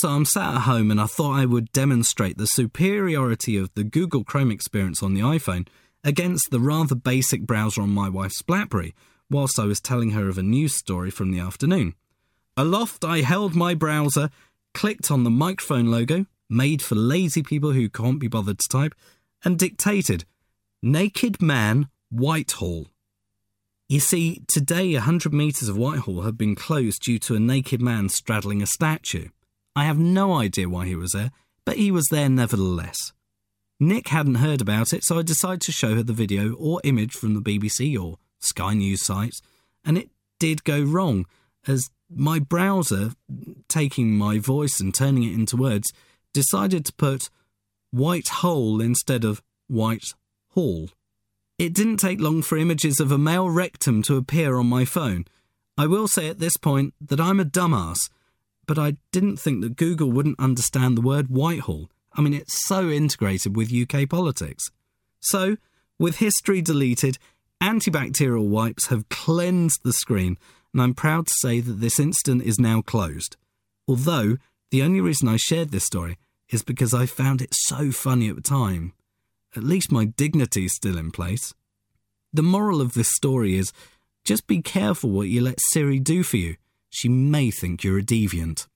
So I'm sat at home and I thought I would demonstrate the superiority of the Google Chrome experience on the iPhone against the rather basic browser on my wife's Blackberry, whilst I was telling her of a news story from the afternoon. Aloft, I held my browser, clicked on the microphone logo, made for lazy people who can't be bothered to type, and dictated Naked Man, Whitehall. You see, today 100 metres of Whitehall have been closed due to a naked man straddling a statue. I have no idea why he was there, but he was there nevertheless. Nick hadn't heard about it, so I decided to show her the video or image from the BBC or Sky News sites, and it did go wrong, as my browser, taking my voice and turning it into words, decided to put white hole instead of white hall. It didn't take long for images of a male rectum to appear on my phone. I will say at this point that I'm a dumbass, but I didn't think that Google wouldn't understand the word Whitehall I mean, it's so integrated with UK politics. So, with history deleted, antibacterial wipes have cleansed the screen, and I'm proud to say that this incident is now closed. Although, the only reason I shared this story is because I found it so funny at the time. At least my dignity is still in place. The moral of this story is just be careful what you let Siri do for you. She may think you're a deviant.